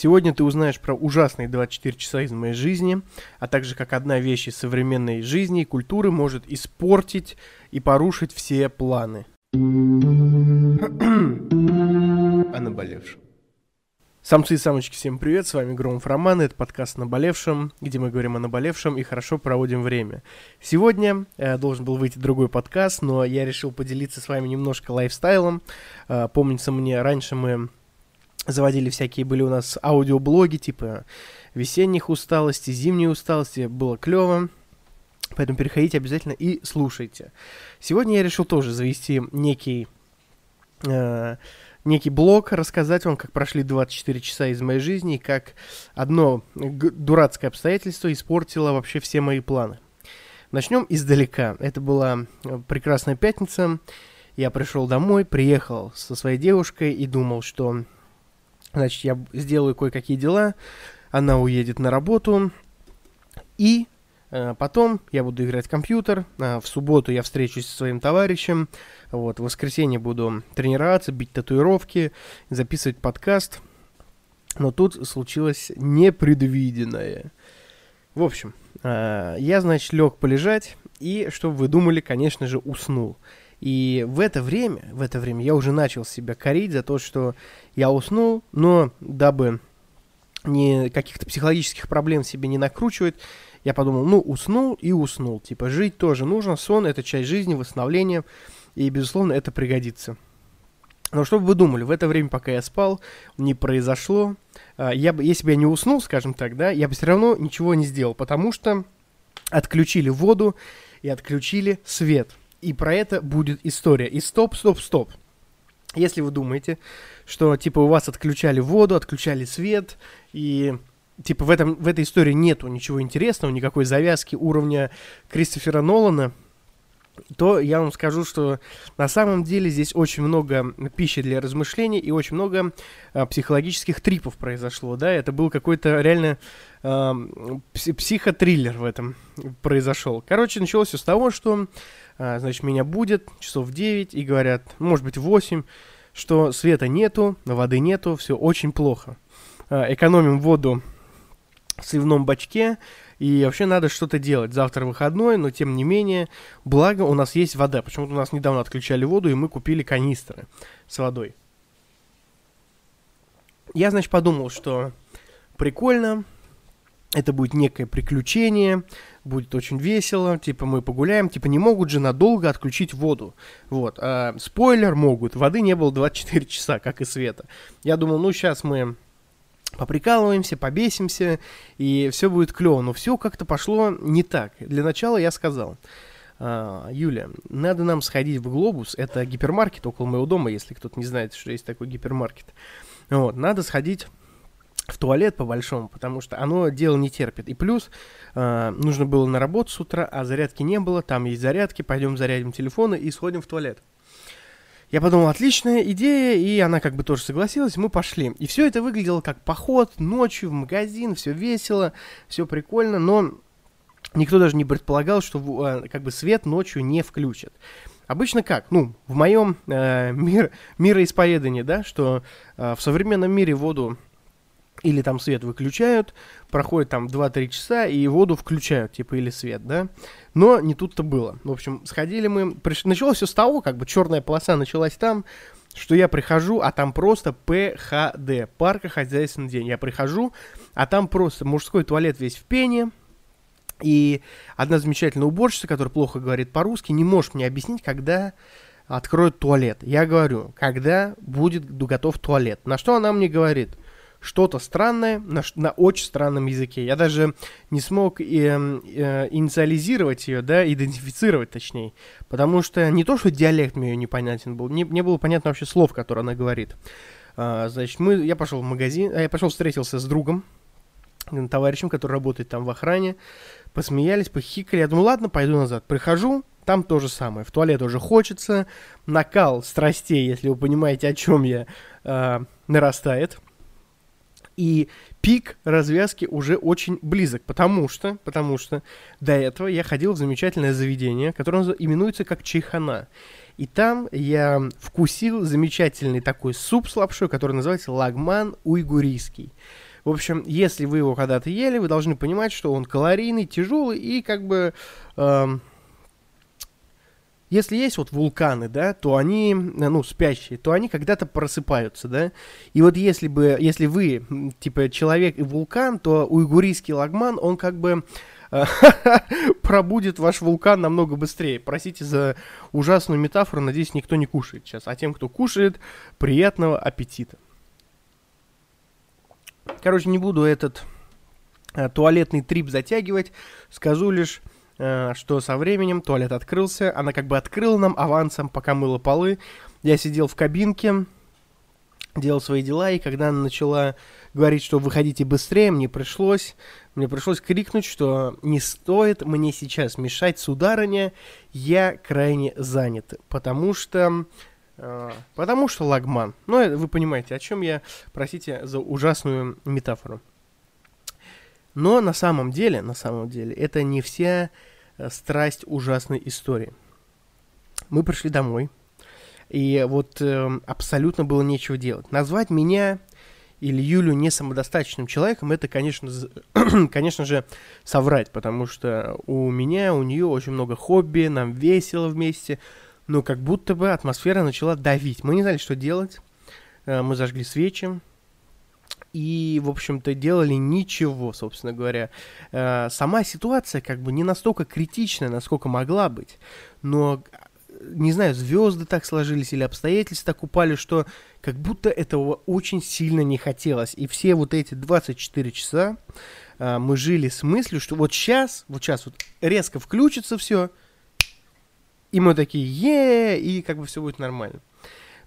Сегодня ты узнаешь про ужасные 24 часа из моей жизни, а также как одна вещь из современной жизни и культуры может испортить и порушить все планы. О наболевшем. Самцы и самочки, всем привет, с вами Громов Роман, это подкаст «Наболевшем», где мы говорим о наболевшем и хорошо проводим время. Сегодня э, должен был выйти другой подкаст, но я решил поделиться с вами немножко лайфстайлом. Э, помнится мне, раньше мы заводили всякие, были у нас аудиоблоги, типа весенних усталостей, зимней усталости, было клево. Поэтому переходите обязательно и слушайте. Сегодня я решил тоже завести некий э, некий блог, рассказать вам, как прошли 24 часа из моей жизни и как одно дурацкое обстоятельство испортило вообще все мои планы. Начнем издалека. Это была э, прекрасная пятница. Я пришел домой, приехал со своей девушкой и думал, что, значит, я сделаю кое-какие дела, она уедет на работу, и Э, потом я буду играть в компьютер. Э, в субботу я встречусь со своим товарищем. Вот, в воскресенье буду тренироваться, бить татуировки, записывать подкаст. Но тут случилось непредвиденное. В общем, э, я, значит, лег полежать, и, чтобы вы думали, конечно же, уснул. И в это время, в это время я уже начал себя корить за то, что я уснул, но дабы не каких-то психологических проблем себе не накручивать, я подумал, ну, уснул и уснул. Типа, жить тоже нужно, сон – это часть жизни, восстановление, и, безусловно, это пригодится. Но что бы вы думали, в это время, пока я спал, не произошло. А, я бы, если бы я не уснул, скажем так, да, я бы все равно ничего не сделал, потому что отключили воду и отключили свет. И про это будет история. И стоп, стоп, стоп. Если вы думаете, что типа у вас отключали воду, отключали свет, и типа в, этом, в этой истории нету ничего интересного, никакой завязки уровня Кристофера Нолана, то я вам скажу, что на самом деле здесь очень много пищи для размышлений и очень много а, психологических трипов произошло, да, это был какой-то реально а, психотриллер в этом произошел. Короче, началось все с того, что, значит, меня будет часов в 9 и говорят, может быть, 8, что света нету, воды нету, все очень плохо. А, экономим воду в сливном бачке, и вообще надо что-то делать. Завтра выходной, но тем не менее, благо у нас есть вода. Почему-то у нас недавно отключали воду, и мы купили канистры с водой. Я, значит, подумал, что прикольно, это будет некое приключение, будет очень весело, типа мы погуляем, типа не могут же надолго отключить воду. Вот, а, спойлер, могут, воды не было 24 часа, как и света. Я думал, ну сейчас мы поприкалываемся, побесимся, и все будет клево. Но все как-то пошло не так. Для начала я сказал, а, Юля, надо нам сходить в Глобус, это гипермаркет около моего дома, если кто-то не знает, что есть такой гипермаркет. Вот, надо сходить в туалет по-большому, потому что оно дело не терпит. И плюс э, нужно было на работу с утра, а зарядки не было, там есть зарядки, пойдем зарядим телефоны и сходим в туалет. Я подумал, отличная идея, и она как бы тоже согласилась, мы пошли. И все это выглядело как поход ночью в магазин, все весело, все прикольно, но никто даже не предполагал, что э, как бы свет ночью не включат. Обычно как? Ну, в моем э, мир, мироисповедании, да, что э, в современном мире воду или там свет выключают, проходит там 2-3 часа, и воду включают, типа, или свет, да. Но не тут-то было. В общем, сходили мы, приш... началось все с того, как бы черная полоса началась там, что я прихожу, а там просто ПХД, парко-хозяйственный день. Я прихожу, а там просто мужской туалет весь в пене, и одна замечательная уборщица, которая плохо говорит по-русски, не может мне объяснить, когда откроют туалет. Я говорю, когда будет готов туалет. На что она мне говорит – что-то странное на, на очень странном языке. Я даже не смог э, э, инициализировать ее, да, идентифицировать точнее, потому что не то, что диалект мне непонятен был, не, не было понятно вообще слов, которые она говорит. А, значит, мы, я пошел в магазин, а я пошел встретился с другом, товарищем, который работает там в охране, посмеялись, похикали, я думаю, ладно, пойду назад. Прихожу, там то же самое. В туалет уже хочется. Накал страстей, если вы понимаете, о чем я, э, нарастает и пик развязки уже очень близок, потому что, потому что до этого я ходил в замечательное заведение, которое именуется как Чайхана. И там я вкусил замечательный такой суп с лапшой, который называется лагман уйгурийский. В общем, если вы его когда-то ели, вы должны понимать, что он калорийный, тяжелый и как бы... Эм, если есть вот вулканы, да, то они, ну, спящие, то они когда-то просыпаются, да. И вот если бы, если вы, типа, человек и вулкан, то уйгурийский лагман, он как бы пробудет ваш вулкан намного быстрее. Простите за ужасную метафору, надеюсь, никто не кушает сейчас. А тем, кто кушает, приятного аппетита. Короче, не буду этот э, туалетный трип затягивать. Скажу лишь, э, что со временем туалет открылся. Она как бы открыла нам авансом, пока мыла полы. Я сидел в кабинке, делал свои дела, и когда она начала говорить, что выходите быстрее, мне пришлось, мне пришлось крикнуть, что не стоит мне сейчас мешать сударыня, я крайне занят, потому что... Э, потому что лагман. Ну, вы понимаете, о чем я, простите за ужасную метафору. Но на самом деле, на самом деле, это не вся э, страсть ужасной истории. Мы пришли домой, и вот э, абсолютно было нечего делать. Назвать меня или Юлю не самодостаточным человеком, это, конечно, конечно же, соврать, потому что у меня, у нее очень много хобби, нам весело вместе, но как будто бы атмосфера начала давить. Мы не знали, что делать, э, мы зажгли свечи, и, в общем-то, делали ничего, собственно говоря. Э, сама ситуация как бы не настолько критичная, насколько могла быть, но не знаю, звезды так сложились или обстоятельства так упали, что как будто этого очень сильно не хотелось. И все вот эти 24 часа а, мы жили с мыслью, что вот сейчас, вот сейчас вот резко включится все, и мы такие, е и как бы все будет нормально.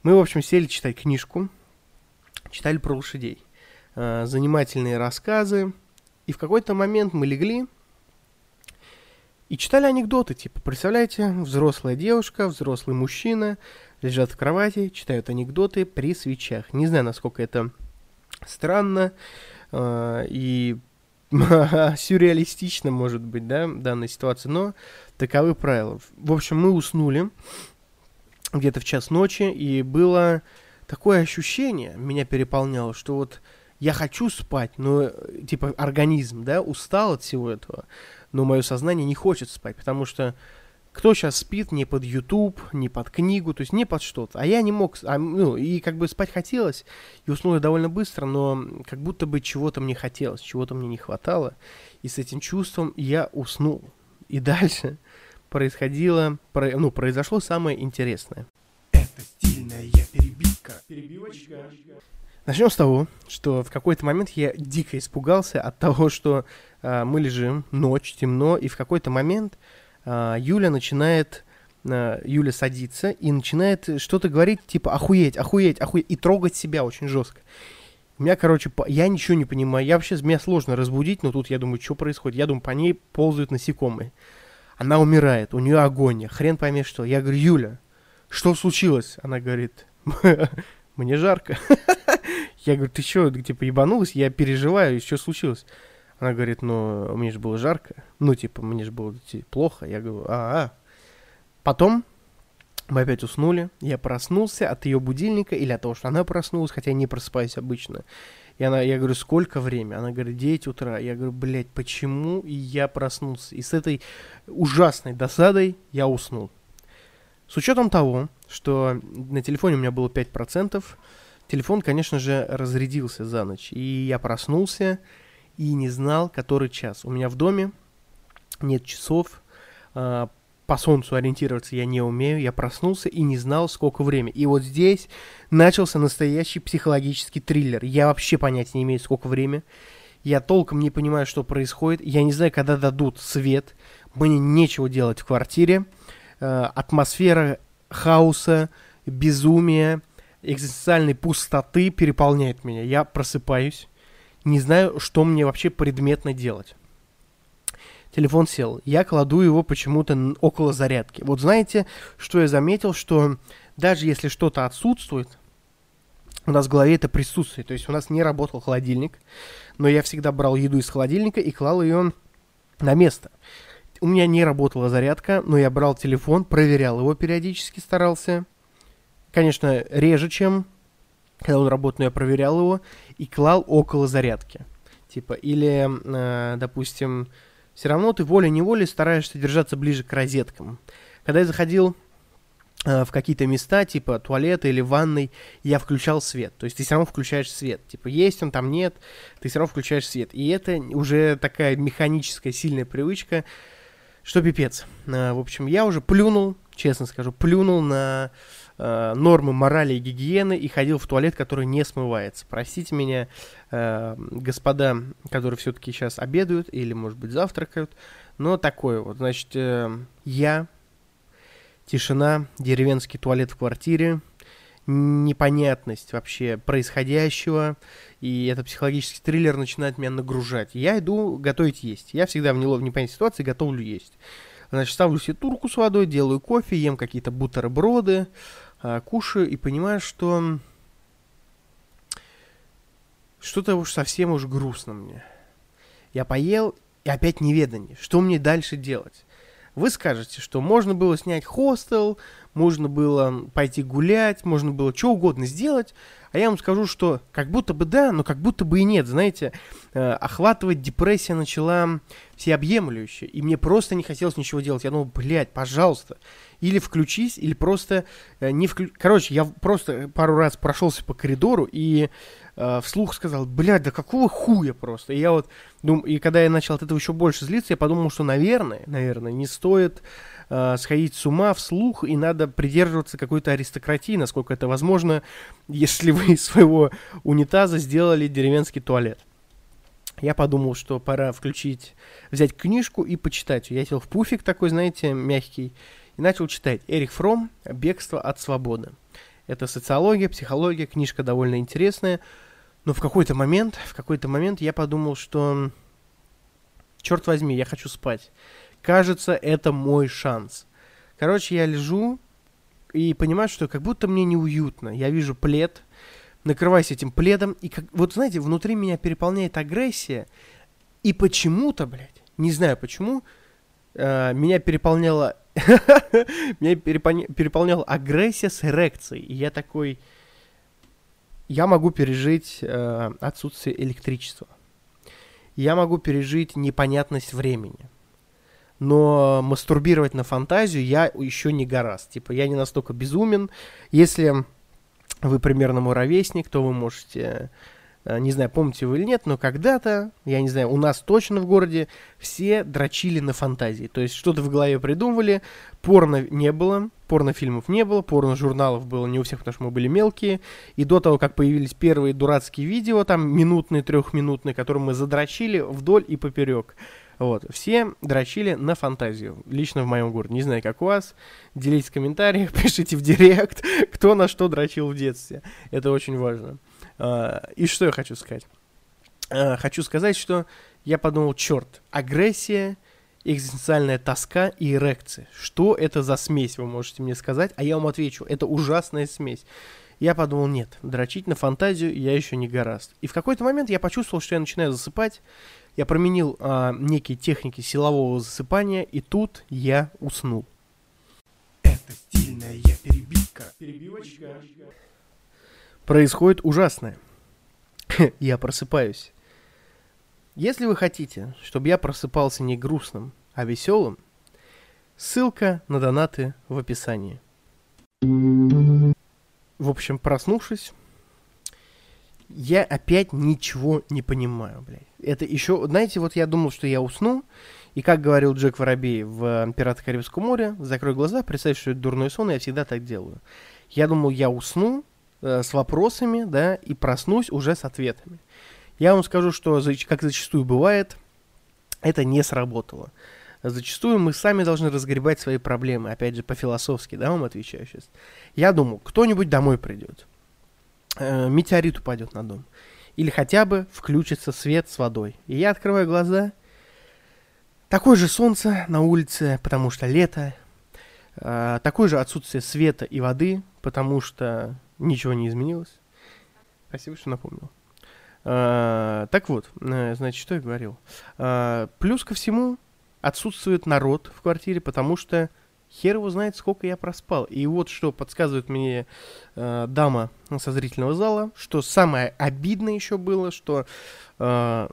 Мы, в общем, сели читать книжку, читали про лошадей, а, занимательные рассказы, и в какой-то момент мы легли, и читали анекдоты, типа, представляете, взрослая девушка, взрослый мужчина лежат в кровати, читают анекдоты при свечах. Не знаю, насколько это странно э, и сюрреалистично, может быть, да, данная ситуация, но таковы правила. В общем, мы уснули где-то в час ночи, и было такое ощущение, меня переполняло, что вот я хочу спать, но, типа, организм, да, устал от всего этого, но мое сознание не хочет спать, потому что кто сейчас спит не под YouTube, не под книгу, то есть не под что-то. А я не мог, а, ну, и как бы спать хотелось, и уснул я довольно быстро, но как будто бы чего-то мне хотелось, чего-то мне не хватало. И с этим чувством я уснул. И дальше происходило, про, ну, произошло самое интересное. Это стильная перебивка. Перебивочка. Начнем с того, что в какой-то момент я дико испугался от того, что э, мы лежим, ночь, темно, и в какой-то момент э, Юля начинает, э, Юля садится и начинает что-то говорить, типа охуеть, охуеть, охуеть, и трогать себя очень жестко. У меня, короче, по... я ничего не понимаю. Я вообще, меня сложно разбудить, но тут я думаю, что происходит. Я думаю, по ней ползают насекомые. Она умирает, у нее агония, хрен пойми что. Я говорю, Юля, что случилось? Она говорит, мне жарко. Я говорю, ты что, типа, ебанулась? Я переживаю, что случилось? Она говорит, ну, мне же было жарко. Ну, типа, мне же было типа, плохо. Я говорю, а, а. Потом мы опять уснули. Я проснулся от ее будильника или от того, что она проснулась, хотя я не просыпаюсь обычно. И она, я говорю, сколько время? Она говорит, 9 утра. Я говорю, блядь, почему я проснулся? И с этой ужасной досадой я уснул. С учетом того, что на телефоне у меня было 5%, телефон, конечно же, разрядился за ночь. И я проснулся и не знал, который час. У меня в доме нет часов, э, по солнцу ориентироваться я не умею. Я проснулся и не знал, сколько времени. И вот здесь начался настоящий психологический триллер. Я вообще понятия не имею, сколько времени. Я толком не понимаю, что происходит. Я не знаю, когда дадут свет. Мне нечего делать в квартире. Э, атмосфера хаоса, безумия, экзистенциальной пустоты переполняет меня. Я просыпаюсь, не знаю, что мне вообще предметно делать. Телефон сел. Я кладу его почему-то около зарядки. Вот знаете, что я заметил, что даже если что-то отсутствует, у нас в голове это присутствует. То есть у нас не работал холодильник, но я всегда брал еду из холодильника и клал ее на место. У меня не работала зарядка, но я брал телефон, проверял его периодически, старался. Конечно, реже, чем когда он работал, но я проверял его и клал около зарядки. Типа, или, э, допустим, все равно ты волей-неволей стараешься держаться ближе к розеткам. Когда я заходил э, в какие-то места, типа туалета или ванной, я включал свет. То есть ты все равно включаешь свет. Типа есть он там, нет, ты все равно включаешь свет. И это уже такая механическая сильная привычка, что пипец. Э, в общем, я уже плюнул, честно скажу, плюнул на э, нормы морали и гигиены и ходил в туалет, который не смывается. Простите меня, э, господа, которые все-таки сейчас обедают или, может быть, завтракают, но такое вот. Значит, э, я, тишина, деревенский туалет в квартире, непонятность вообще происходящего, и этот психологический триллер начинает меня нагружать. Я иду готовить есть. Я всегда в непонятной ситуации готовлю есть. Значит, ставлю себе турку с водой, делаю кофе, ем какие-то бутерброды, кушаю и понимаю, что что-то уж совсем уж грустно мне. Я поел, и опять неведение. Что мне дальше делать? Вы скажете, что можно было снять хостел, можно было пойти гулять, можно было что угодно сделать, а я вам скажу, что как будто бы да, но как будто бы и нет. Знаете, э, охватывать депрессия начала всеобъемлющая, и мне просто не хотелось ничего делать. Я думал, блядь, пожалуйста, или включись, или просто э, не включ... Короче, я просто пару раз прошелся по коридору и э, вслух сказал, блядь, да какого хуя просто. И я вот дум... и когда я начал от этого еще больше злиться, я подумал, что, наверное, наверное, не стоит э, сходить с ума вслух, и надо придерживаться какой-то аристократии, насколько это возможно, если вы из своего унитаза сделали деревенский туалет. Я подумал, что пора включить, взять книжку и почитать. Я сел в пуфик такой, знаете, мягкий, и начал читать Эрих Фром «Бегство от свободы». Это социология, психология, книжка довольно интересная. Но в какой-то момент, в какой-то момент я подумал, что черт возьми, я хочу спать. Кажется, это мой шанс. Короче, я лежу и понимаю, что как будто мне неуютно. Я вижу плед, накрываюсь этим пледом, и как, вот знаете, внутри меня переполняет агрессия, и почему-то, блядь, не знаю почему, э, меня переполняла меня переполняла агрессия с эрекцией. И я такой, я могу пережить э, отсутствие электричества. Я могу пережить непонятность времени. Но мастурбировать на фантазию я еще не гораст. Типа, я не настолько безумен. Если вы примерно мой ровесник, то вы можете не знаю, помните вы или нет, но когда-то, я не знаю, у нас точно в городе все дрочили на фантазии. То есть что-то в голове придумывали, порно не было, порнофильмов не было, порно-журналов было не у всех, потому что мы были мелкие. И до того, как появились первые дурацкие видео, там минутные, трехминутные, которые мы задрочили вдоль и поперек. Вот, все дрочили на фантазию, лично в моем городе. Не знаю, как у вас. Делитесь в комментариях, пишите в директ, кто на что дрочил в детстве. Это очень важно. А, и что я хочу сказать? А, хочу сказать, что я подумал, черт, агрессия, экзистенциальная тоска и эрекция. Что это за смесь, вы можете мне сказать? А я вам отвечу, это ужасная смесь. Я подумал, нет, дрочить на фантазию я еще не гораст. И в какой-то момент я почувствовал, что я начинаю засыпать. Я променил а, некие техники силового засыпания, и тут я уснул. Это стильная перебивка. Перебивочка происходит ужасное. я просыпаюсь. Если вы хотите, чтобы я просыпался не грустным, а веселым, ссылка на донаты в описании. В общем, проснувшись, я опять ничего не понимаю, блядь. Это еще, знаете, вот я думал, что я усну, и как говорил Джек Воробей в «Пиратах Карибского моря», закрой глаза, представь, что это дурной сон, и я всегда так делаю. Я думал, я усну, э, с вопросами, да, и проснусь уже с ответами. Я вам скажу, что, как зачастую бывает, это не сработало. Зачастую мы сами должны разгребать свои проблемы, опять же, по-философски, да, вам отвечаю сейчас. Я думал, кто-нибудь домой придет, э, метеорит упадет на дом, или хотя бы включится свет с водой. И я открываю глаза, такое же солнце на улице, потому что лето, э, такое же отсутствие света и воды, потому что Ничего не изменилось. Спасибо, что напомнил. А, так вот, э, значит, что я говорил? А, плюс ко всему, отсутствует народ в квартире, потому что хер его знает, сколько я проспал. И вот что подсказывает мне э, дама со зрительного зала, что самое обидное еще было, что э,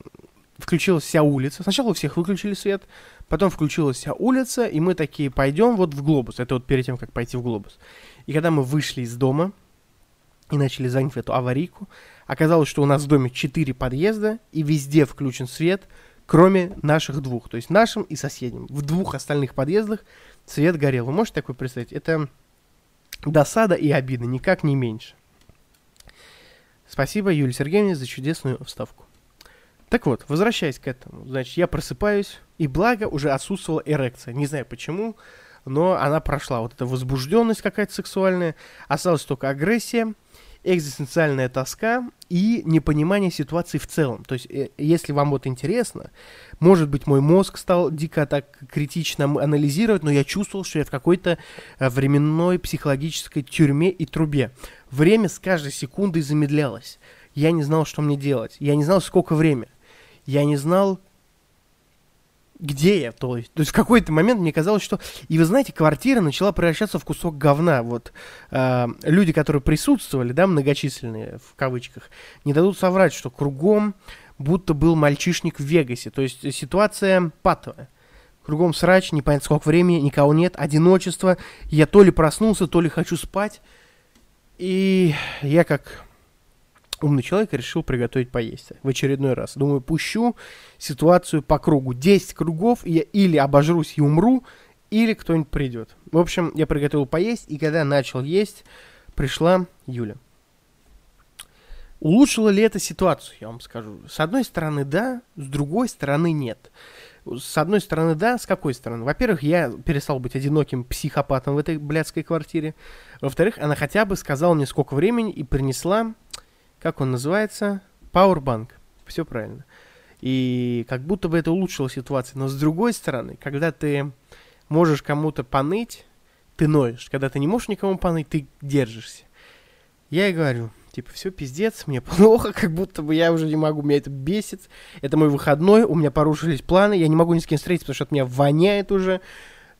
включилась вся улица. Сначала у всех выключили свет, потом включилась вся улица, и мы такие пойдем вот в глобус. Это вот перед тем, как пойти в глобус. И когда мы вышли из дома и начали занять эту аварийку, оказалось, что у нас в доме 4 подъезда, и везде включен свет, кроме наших двух. То есть нашим и соседним. В двух остальных подъездах свет горел. Вы можете такое представить? Это досада и обида, никак не меньше. Спасибо Юлии Сергеевне за чудесную вставку. Так вот, возвращаясь к этому, значит, я просыпаюсь, и благо уже отсутствовала эрекция. Не знаю почему, но она прошла. Вот эта возбужденность какая-то сексуальная, осталась только агрессия, экзистенциальная тоска и непонимание ситуации в целом. То есть, э, если вам вот интересно, может быть, мой мозг стал дико так критично анализировать, но я чувствовал, что я в какой-то э, временной психологической тюрьме и трубе. Время с каждой секундой замедлялось. Я не знал, что мне делать. Я не знал, сколько время. Я не знал, где я, то есть. То есть в какой-то момент мне казалось, что... И вы знаете, квартира начала превращаться в кусок говна. Вот э, люди, которые присутствовали, да, многочисленные, в кавычках, не дадут соврать, что кругом будто был мальчишник в Вегасе. То есть ситуация патовая. Кругом срач, непонятно сколько времени, никого нет, одиночество. Я то ли проснулся, то ли хочу спать. И я как умный человек решил приготовить поесть в очередной раз. Думаю, пущу ситуацию по кругу. 10 кругов, и я или обожрусь и умру, или кто-нибудь придет. В общем, я приготовил поесть, и когда начал есть, пришла Юля. Улучшило ли это ситуацию, я вам скажу. С одной стороны, да, с другой стороны, нет. С одной стороны, да, с какой стороны? Во-первых, я перестал быть одиноким психопатом в этой блядской квартире. Во-вторых, она хотя бы сказала мне, сколько времени, и принесла как он называется? Powerbank. Все правильно. И как будто бы это улучшило ситуацию. Но с другой стороны, когда ты можешь кому-то поныть, ты ноешь. Когда ты не можешь никому поныть, ты держишься. Я и говорю, типа, все, пиздец, мне плохо, как будто бы я уже не могу, меня это бесит. Это мой выходной, у меня порушились планы, я не могу ни с кем встретиться, потому что от меня воняет уже.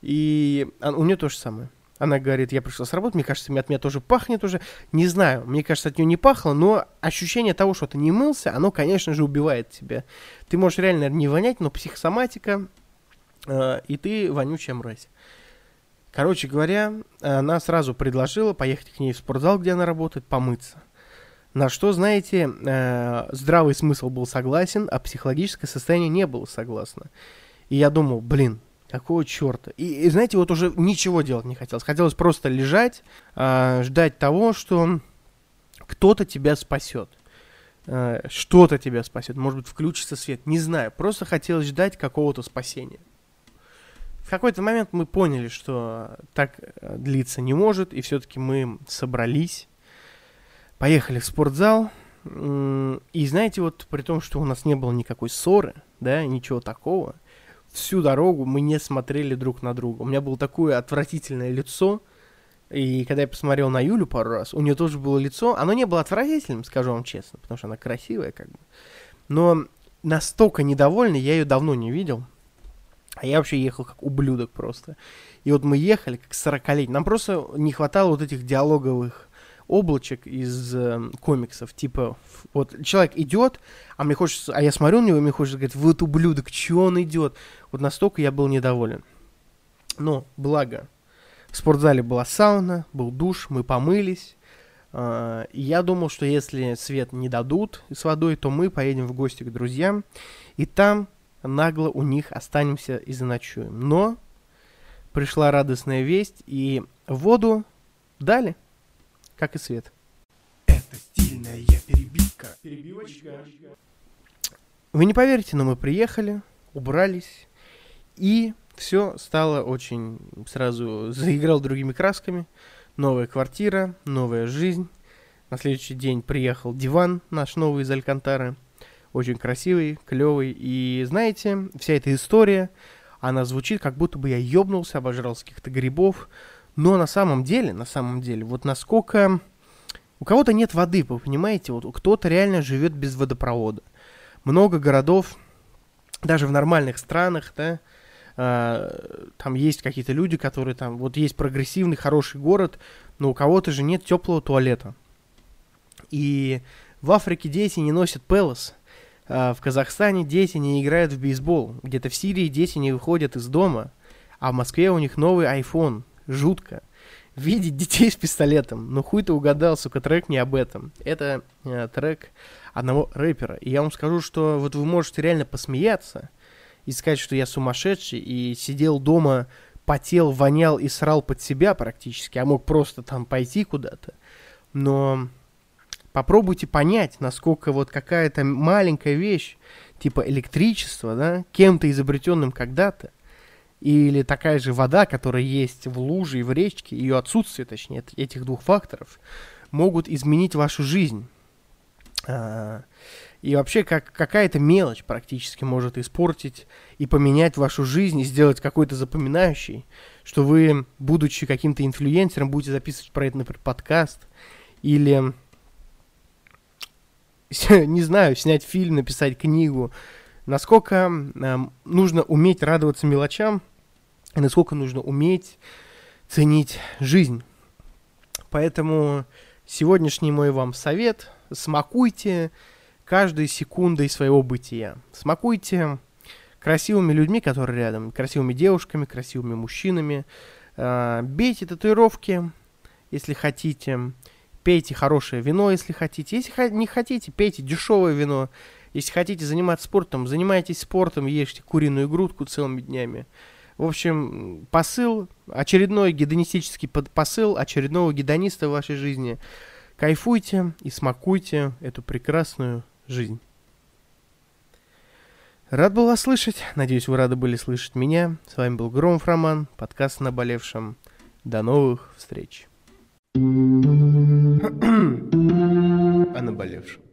И у нее то же самое. Она говорит, я пришла с работы, мне кажется, от меня тоже пахнет уже. Не знаю, мне кажется, от нее не пахло, но ощущение того, что ты не мылся, оно, конечно же, убивает тебя. Ты можешь реально не вонять, но психосоматика, э, и ты вонючая мразь. Короче говоря, она сразу предложила поехать к ней в спортзал, где она работает, помыться. На что, знаете, э, здравый смысл был согласен, а психологическое состояние не было согласно. И я думал, блин, Какого черта? И, и знаете, вот уже ничего делать не хотелось. Хотелось просто лежать, э, ждать того, что кто-то тебя спасет. Э, что-то тебя спасет. Может быть, включится свет. Не знаю. Просто хотелось ждать какого-то спасения. В какой-то момент мы поняли, что так э, длиться не может, и все-таки мы собрались, поехали в спортзал. И знаете, вот при том, что у нас не было никакой ссоры, да, ничего такого – всю дорогу мы не смотрели друг на друга. У меня было такое отвратительное лицо, и когда я посмотрел на Юлю пару раз, у нее тоже было лицо, оно не было отвратительным, скажу вам честно, потому что она красивая как бы. Но настолько недовольный я ее давно не видел. А я вообще ехал как ублюдок просто. И вот мы ехали как 40 лет. Нам просто не хватало вот этих диалоговых облачек из э, комиксов. Типа, вот человек идет, а мне хочется, а я смотрю на него, и мне хочется говорить, вот ублюдок, чего он идет? Вот настолько я был недоволен. Но, благо, в спортзале была сауна, был душ, мы помылись. Э, и я думал, что если свет не дадут с водой, то мы поедем в гости к друзьям. И там нагло у них останемся и заночуем. Но пришла радостная весть, и воду дали как и свет. Это стильная перебивка. Перебивочка. Вы не поверите, но мы приехали, убрались, и все стало очень сразу заиграл другими красками. Новая квартира, новая жизнь. На следующий день приехал диван наш новый из Алькантары. Очень красивый, клевый. И знаете, вся эта история, она звучит, как будто бы я ёбнулся, обожрался каких-то грибов, но на самом деле, на самом деле, вот насколько... У кого-то нет воды, вы понимаете? Вот кто-то реально живет без водопровода. Много городов, даже в нормальных странах, да, э, там есть какие-то люди, которые там, вот есть прогрессивный, хороший город, но у кого-то же нет теплого туалета. И в Африке дети не носят пелос, а, в Казахстане дети не играют в бейсбол. Где-то в Сирии дети не выходят из дома. А в Москве у них новый iPhone. Жутко. Видеть детей с пистолетом. Ну хуй ты угадал, сука, трек не об этом. Это э, трек одного рэпера. И я вам скажу, что вот вы можете реально посмеяться и сказать, что я сумасшедший и сидел дома, потел, вонял и срал под себя практически, а мог просто там пойти куда-то. Но попробуйте понять, насколько вот какая-то маленькая вещь, типа электричество, да, кем-то изобретенным когда-то, или такая же вода, которая есть в луже и в речке, ее отсутствие, точнее, этих двух факторов, могут изменить вашу жизнь. А, и вообще как, какая-то мелочь практически может испортить и поменять вашу жизнь, и сделать какой-то запоминающий, что вы, будучи каким-то инфлюенсером, будете записывать про это, например, подкаст, или, не знаю, снять фильм, написать книгу. Насколько э, нужно уметь радоваться мелочам, и насколько нужно уметь ценить жизнь. Поэтому сегодняшний мой вам совет – смакуйте каждой секундой своего бытия. Смакуйте красивыми людьми, которые рядом, красивыми девушками, красивыми мужчинами. Э, бейте татуировки, если хотите. Пейте хорошее вино, если хотите. Если не хотите, пейте дешевое вино. Если хотите заниматься спортом, занимайтесь спортом, ешьте куриную грудку целыми днями. В общем, посыл, очередной гедонистический посыл очередного гедониста в вашей жизни. Кайфуйте и смакуйте эту прекрасную жизнь. Рад был вас слышать. Надеюсь, вы рады были слышать меня. С вами был Громов Роман, подкаст «Наболевшем». До новых встреч. О наболевшем.